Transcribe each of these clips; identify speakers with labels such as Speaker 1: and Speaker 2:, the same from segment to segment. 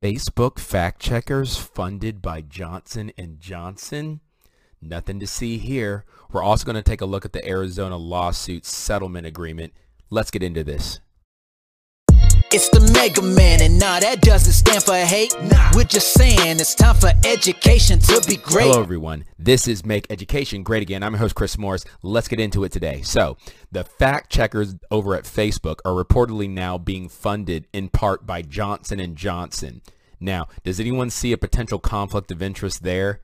Speaker 1: Facebook fact checkers funded by Johnson & Johnson? Nothing to see here. We're also going to take a look at the Arizona lawsuit settlement agreement. Let's get into this.
Speaker 2: It's the Mega Man, and nah, that doesn't stand for hate. Nah. We're just saying it's time for education to be great.
Speaker 1: Hello, everyone. This is Make Education Great Again. I'm your host, Chris Morris. Let's get into it today. So, the fact checkers over at Facebook are reportedly now being funded in part by Johnson & Johnson. Now, does anyone see a potential conflict of interest there?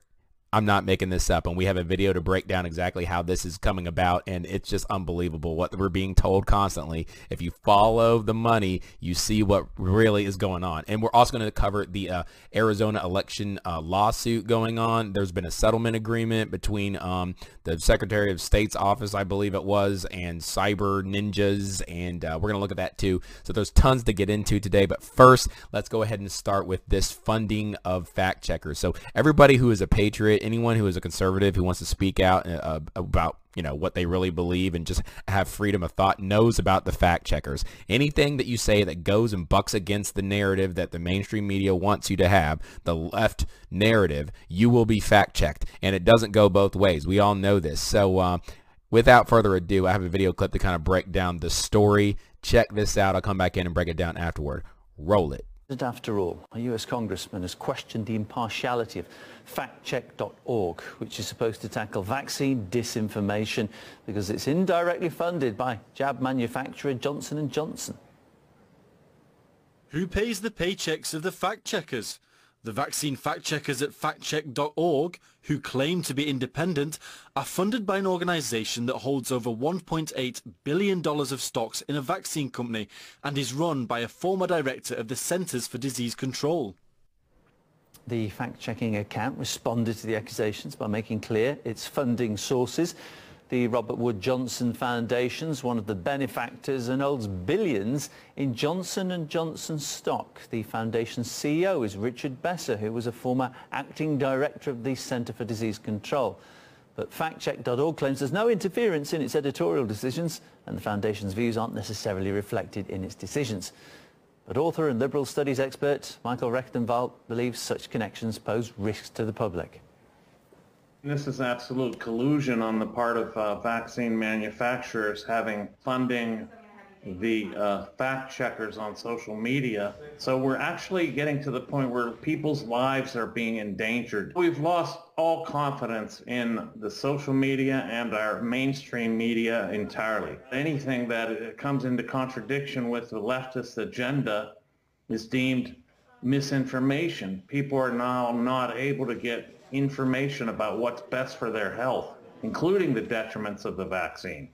Speaker 1: I'm not making this up, and we have a video to break down exactly how this is coming about, and it's just unbelievable what we're being told constantly. If you follow the money, you see what really is going on. And we're also going to cover the uh, Arizona election uh, lawsuit going on. There's been a settlement agreement between um, the Secretary of State's office, I believe it was, and cyber ninjas, and uh, we're going to look at that too. So there's tons to get into today, but first, let's go ahead and start with this funding of fact checkers. So everybody who is a patriot anyone who is a conservative who wants to speak out uh, about you know what they really believe and just have freedom of thought knows about the fact checkers. Anything that you say that goes and bucks against the narrative that the mainstream media wants you to have, the left narrative, you will be fact checked, and it doesn't go both ways. We all know this. So. Uh, without further ado, I have a video clip to kind of break down the story. Check this out. I'll come back in and break it down afterward. Roll it.
Speaker 3: After all, a US congressman has questioned the impartiality of factcheck.org, which is supposed to tackle vaccine disinformation because it's indirectly funded by jab manufacturer Johnson & Johnson.
Speaker 4: Who pays the paychecks of the fact checkers? The vaccine fact checkers at factcheck.org, who claim to be independent, are funded by an organization that holds over $1.8 billion of stocks in a vaccine company and is run by a former director of the Centers for Disease Control.
Speaker 3: The fact-checking account responded to the accusations by making clear its funding sources the Robert Wood Johnson Foundation's one of the benefactors and holds billions in Johnson & Johnson stock. The foundation's CEO is Richard Besser, who was a former acting director of the Centre for Disease Control. But factcheck.org claims there's no interference in its editorial decisions and the foundation's views aren't necessarily reflected in its decisions. But author and liberal studies expert Michael Rectenwald believes such connections pose risks to the public.
Speaker 5: This is absolute collusion on the part of uh, vaccine manufacturers having funding the uh, fact checkers on social media. So we're actually getting to the point where people's lives are being endangered. We've lost all confidence in the social media and our mainstream media entirely. Anything that uh, comes into contradiction with the leftist agenda is deemed misinformation. People are now not able to get information about what's best for their health, including the detriments of the vaccine.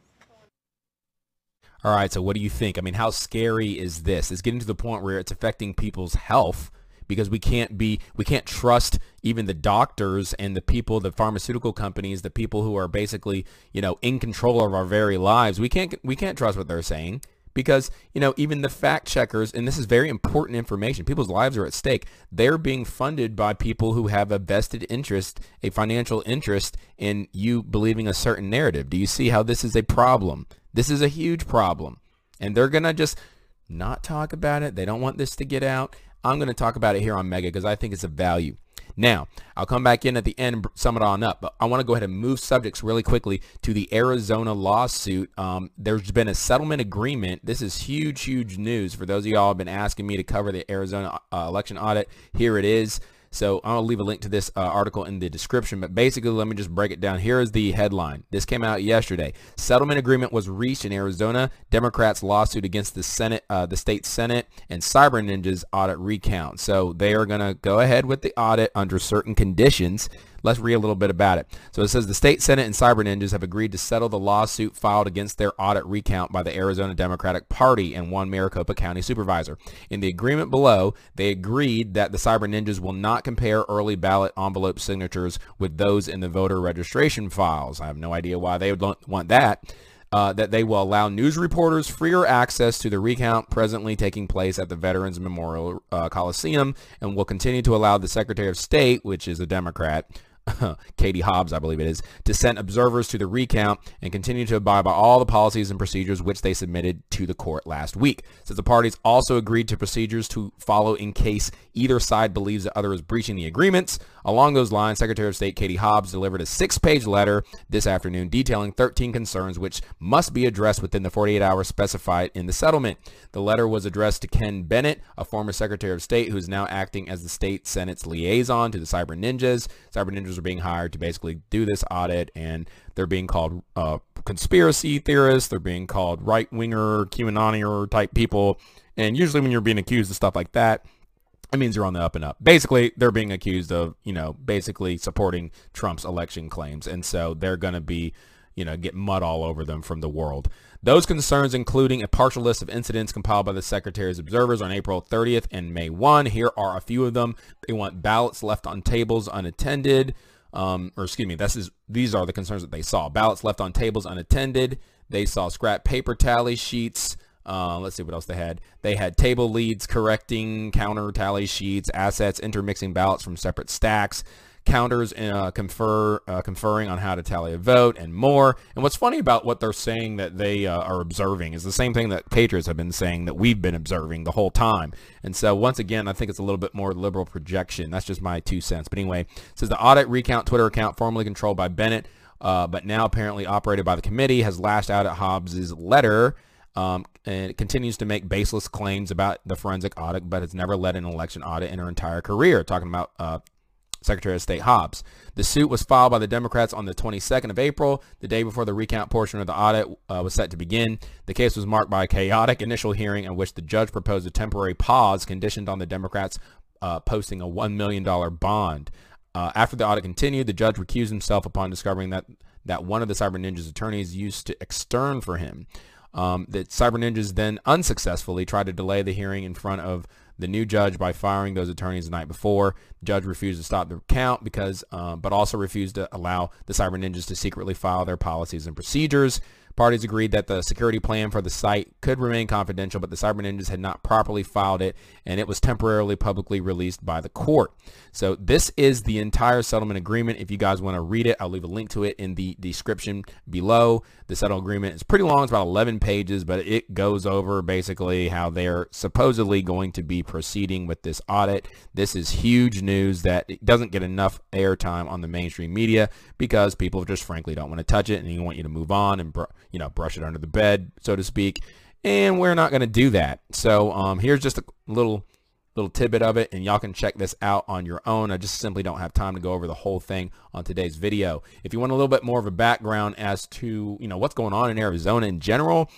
Speaker 1: All right, so what do you think? I mean, how scary is this? It's getting to the point where it's affecting people's health because we can't be we can't trust even the doctors and the people the pharmaceutical companies the people who are basically you know in control of our very lives we can't we can't trust what they're saying because you know even the fact checkers and this is very important information people's lives are at stake they're being funded by people who have a vested interest a financial interest in you believing a certain narrative. Do you see how this is a problem? This is a huge problem. And they're going to just not talk about it. They don't want this to get out. I'm going to talk about it here on mega because i think it's a value now, I'll come back in at the end and sum it on up, but I want to go ahead and move subjects really quickly to the Arizona lawsuit. Um, there's been a settlement agreement. This is huge, huge news. For those of y'all have been asking me to cover the Arizona uh, election audit, here it is. So I'll leave a link to this uh, article in the description, but basically let me just break it down. Here is the headline. This came out yesterday. Settlement agreement was reached in Arizona. Democrats lawsuit against the Senate, uh, the state Senate, and Cyber Ninjas audit recount. So they are going to go ahead with the audit under certain conditions. Let's read a little bit about it. So it says the state Senate and Cyber Ninjas have agreed to settle the lawsuit filed against their audit recount by the Arizona Democratic Party and one Maricopa County supervisor. In the agreement below, they agreed that the Cyber Ninjas will not compare early ballot envelope signatures with those in the voter registration files. I have no idea why they would want that uh, that they will allow news reporters freer access to the recount presently taking place at the Veterans Memorial uh, Coliseum and will continue to allow the Secretary of State, which is a Democrat, Katie Hobbs, I believe it is, to send observers to the recount and continue to abide by all the policies and procedures which they submitted to the court last week. Since the parties also agreed to procedures to follow in case either side believes the other is breaching the agreements. Along those lines, Secretary of State Katie Hobbs delivered a six-page letter this afternoon detailing 13 concerns which must be addressed within the 48 hours specified in the settlement. The letter was addressed to Ken Bennett, a former Secretary of State who is now acting as the state Senate's liaison to the Cyber Ninjas. Cyber Ninjas are being hired to basically do this audit and they're being called uh, conspiracy theorists. They're being called right-winger, QAnonier type people. And usually when you're being accused of stuff like that, it means you're on the up and up. Basically, they're being accused of, you know, basically supporting Trump's election claims. And so they're going to be, you know, get mud all over them from the world. Those concerns, including a partial list of incidents compiled by the Secretary's observers on April 30th and May 1. Here are a few of them. They want ballots left on tables unattended. Um, or excuse me, this is, these are the concerns that they saw. Ballots left on tables unattended. They saw scrap paper tally sheets. Uh, let's see what else they had. They had table leads correcting counter tally sheets, assets intermixing ballots from separate stacks, counters uh, confer uh, conferring on how to tally a vote, and more. And what's funny about what they're saying that they uh, are observing is the same thing that patriots have been saying that we've been observing the whole time. And so once again, I think it's a little bit more liberal projection. That's just my two cents. But anyway, says the audit recount Twitter account formerly controlled by Bennett, uh, but now apparently operated by the committee, has lashed out at Hobbs's letter um, and it continues to make baseless claims about the forensic audit, but has never led an election audit in her entire career. Talking about uh, Secretary of State Hobbs. The suit was filed by the Democrats on the 22nd of April, the day before the recount portion of the audit uh, was set to begin. The case was marked by a chaotic initial hearing in which the judge proposed a temporary pause conditioned on the Democrats uh, posting a $1 million bond. Uh, after the audit continued, the judge recused himself upon discovering that, that one of the Cyber Ninja's attorneys used to extern for him. Um, that Cyber Ninjas then unsuccessfully tried to delay the hearing in front of the new judge by firing those attorneys the night before. The judge refused to stop the count because, uh, but also refused to allow the Cyber Ninjas to secretly file their policies and procedures. Parties agreed that the security plan for the site could remain confidential, but the Cyber Ninjas had not properly filed it, and it was temporarily publicly released by the court. So this is the entire settlement agreement. If you guys want to read it, I'll leave a link to it in the description below. The settlement agreement is pretty long. It's about 11 pages, but it goes over basically how they're supposedly going to be proceeding with this audit. This is huge news that doesn't get enough airtime on the mainstream media because people just frankly don't want to touch it and they want you to move on and you know, brush it under the bed, so to speak. And we're not going to do that. So um, here's just a little little tidbit of it and y'all can check this out on your own. I just simply don't have time to go over the whole thing on today's video. If you want a little bit more of a background as to, you know, what's going on in Arizona in general,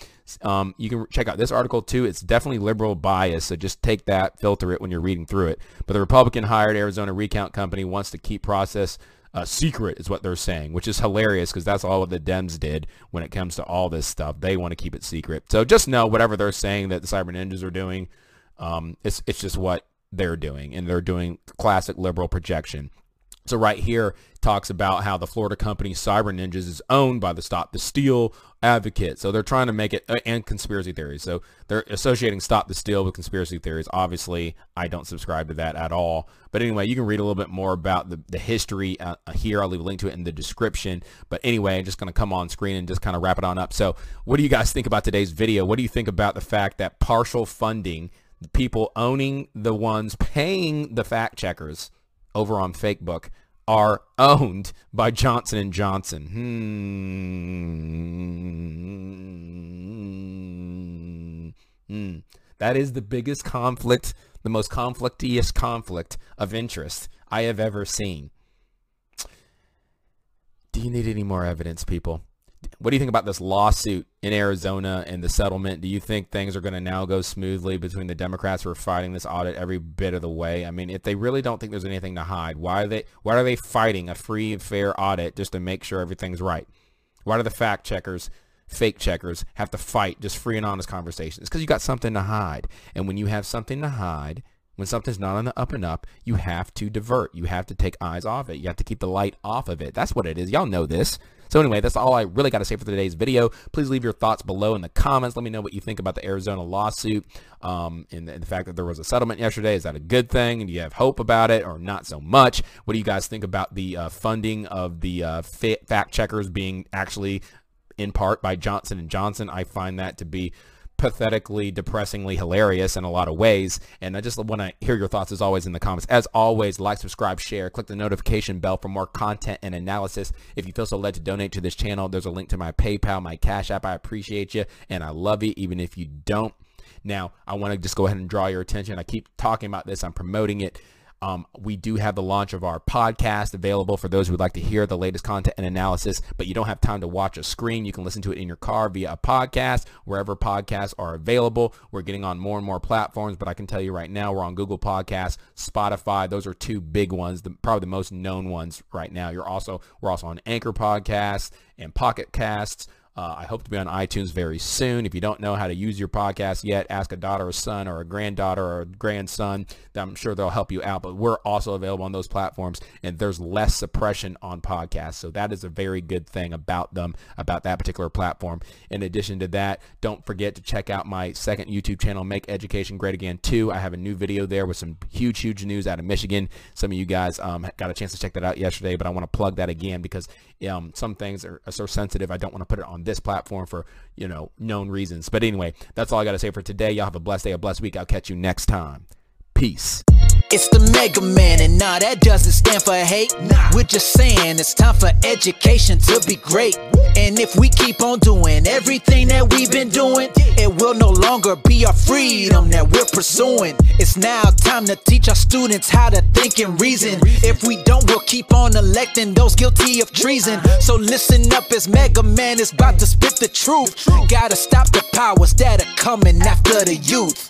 Speaker 1: um, you can check out this article too. It's definitely liberal bias, so just take that, filter it when you're reading through it. But the Republican hired Arizona recount company wants to keep process uh, secret is what they're saying, which is hilarious because that's all what the Dems did when it comes to all this stuff. They want to keep it secret. So just know whatever they're saying that the Cyber Ninjas are doing, um, it's, it's just what they're doing. And they're doing classic liberal projection. So right here talks about how the Florida company Cyber Ninjas is owned by the Stop the Steal advocate. So they're trying to make it uh, and conspiracy theories. So they're associating Stop the Steal with conspiracy theories. Obviously, I don't subscribe to that at all. But anyway, you can read a little bit more about the, the history uh, here. I'll leave a link to it in the description. But anyway, I'm just going to come on screen and just kind of wrap it on up. So what do you guys think about today's video? What do you think about the fact that partial funding, people owning the ones paying the fact checkers, over on Fakebook are owned by Johnson and Johnson. Hmm. Hmm. That is the biggest conflict, the most conflictiest conflict of interest I have ever seen. Do you need any more evidence, people? What do you think about this lawsuit in Arizona and the settlement? Do you think things are going to now go smoothly between the Democrats who are fighting this audit every bit of the way? I mean, if they really don't think there's anything to hide, why are they why are they fighting a free and fair audit just to make sure everything's right? Why do the fact checkers, fake checkers have to fight just free and honest conversations? It's because you got something to hide. And when you have something to hide, when something's not on the up and up, you have to divert. You have to take eyes off it. You have to keep the light off of it. That's what it is. Y'all know this. So anyway, that's all I really got to say for today's video. Please leave your thoughts below in the comments. Let me know what you think about the Arizona lawsuit um, and, the, and the fact that there was a settlement yesterday. Is that a good thing? And do you have hope about it or not so much? What do you guys think about the uh, funding of the uh, fact checkers being actually in part by Johnson & Johnson? I find that to be pathetically, depressingly hilarious in a lot of ways. And I just want to hear your thoughts as always in the comments. As always, like, subscribe, share, click the notification bell for more content and analysis. If you feel so led to donate to this channel, there's a link to my PayPal, my Cash App. I appreciate you and I love you even if you don't. Now, I want to just go ahead and draw your attention. I keep talking about this. I'm promoting it. Um, we do have the launch of our podcast available for those who would like to hear the latest content and analysis, but you don't have time to watch a screen. You can listen to it in your car via a podcast, wherever podcasts are available. We're getting on more and more platforms, but I can tell you right now, we're on Google Podcasts, Spotify. Those are two big ones, the, probably the most known ones right now. You're also, we're also on Anchor Podcasts and Pocket Casts. Uh, I hope to be on iTunes very soon. If you don't know how to use your podcast yet, ask a daughter, a son, or a granddaughter, or a grandson. I'm sure they'll help you out. But we're also available on those platforms, and there's less suppression on podcasts. So that is a very good thing about them, about that particular platform. In addition to that, don't forget to check out my second YouTube channel, Make Education Great Again 2. I have a new video there with some huge, huge news out of Michigan. Some of you guys um, got a chance to check that out yesterday, but I want to plug that again because um, some things are, are so sensitive. I don't want to put it on this platform for, you know, known reasons. But anyway, that's all I got to say for today. Y'all have a blessed day, a blessed week. I'll catch you next time. Peace.
Speaker 2: It's the Mega Man, and nah, that doesn't stand for hate. Nah. We're just saying it's time for education to be great. And if we keep on doing everything that we've been doing, will no longer be our freedom that we're pursuing. It's now time to teach our students how to think and reason. If we don't, we'll keep on electing those guilty of treason. So listen up as Mega Man is about to spit the truth. Gotta stop the powers that are coming after the youth.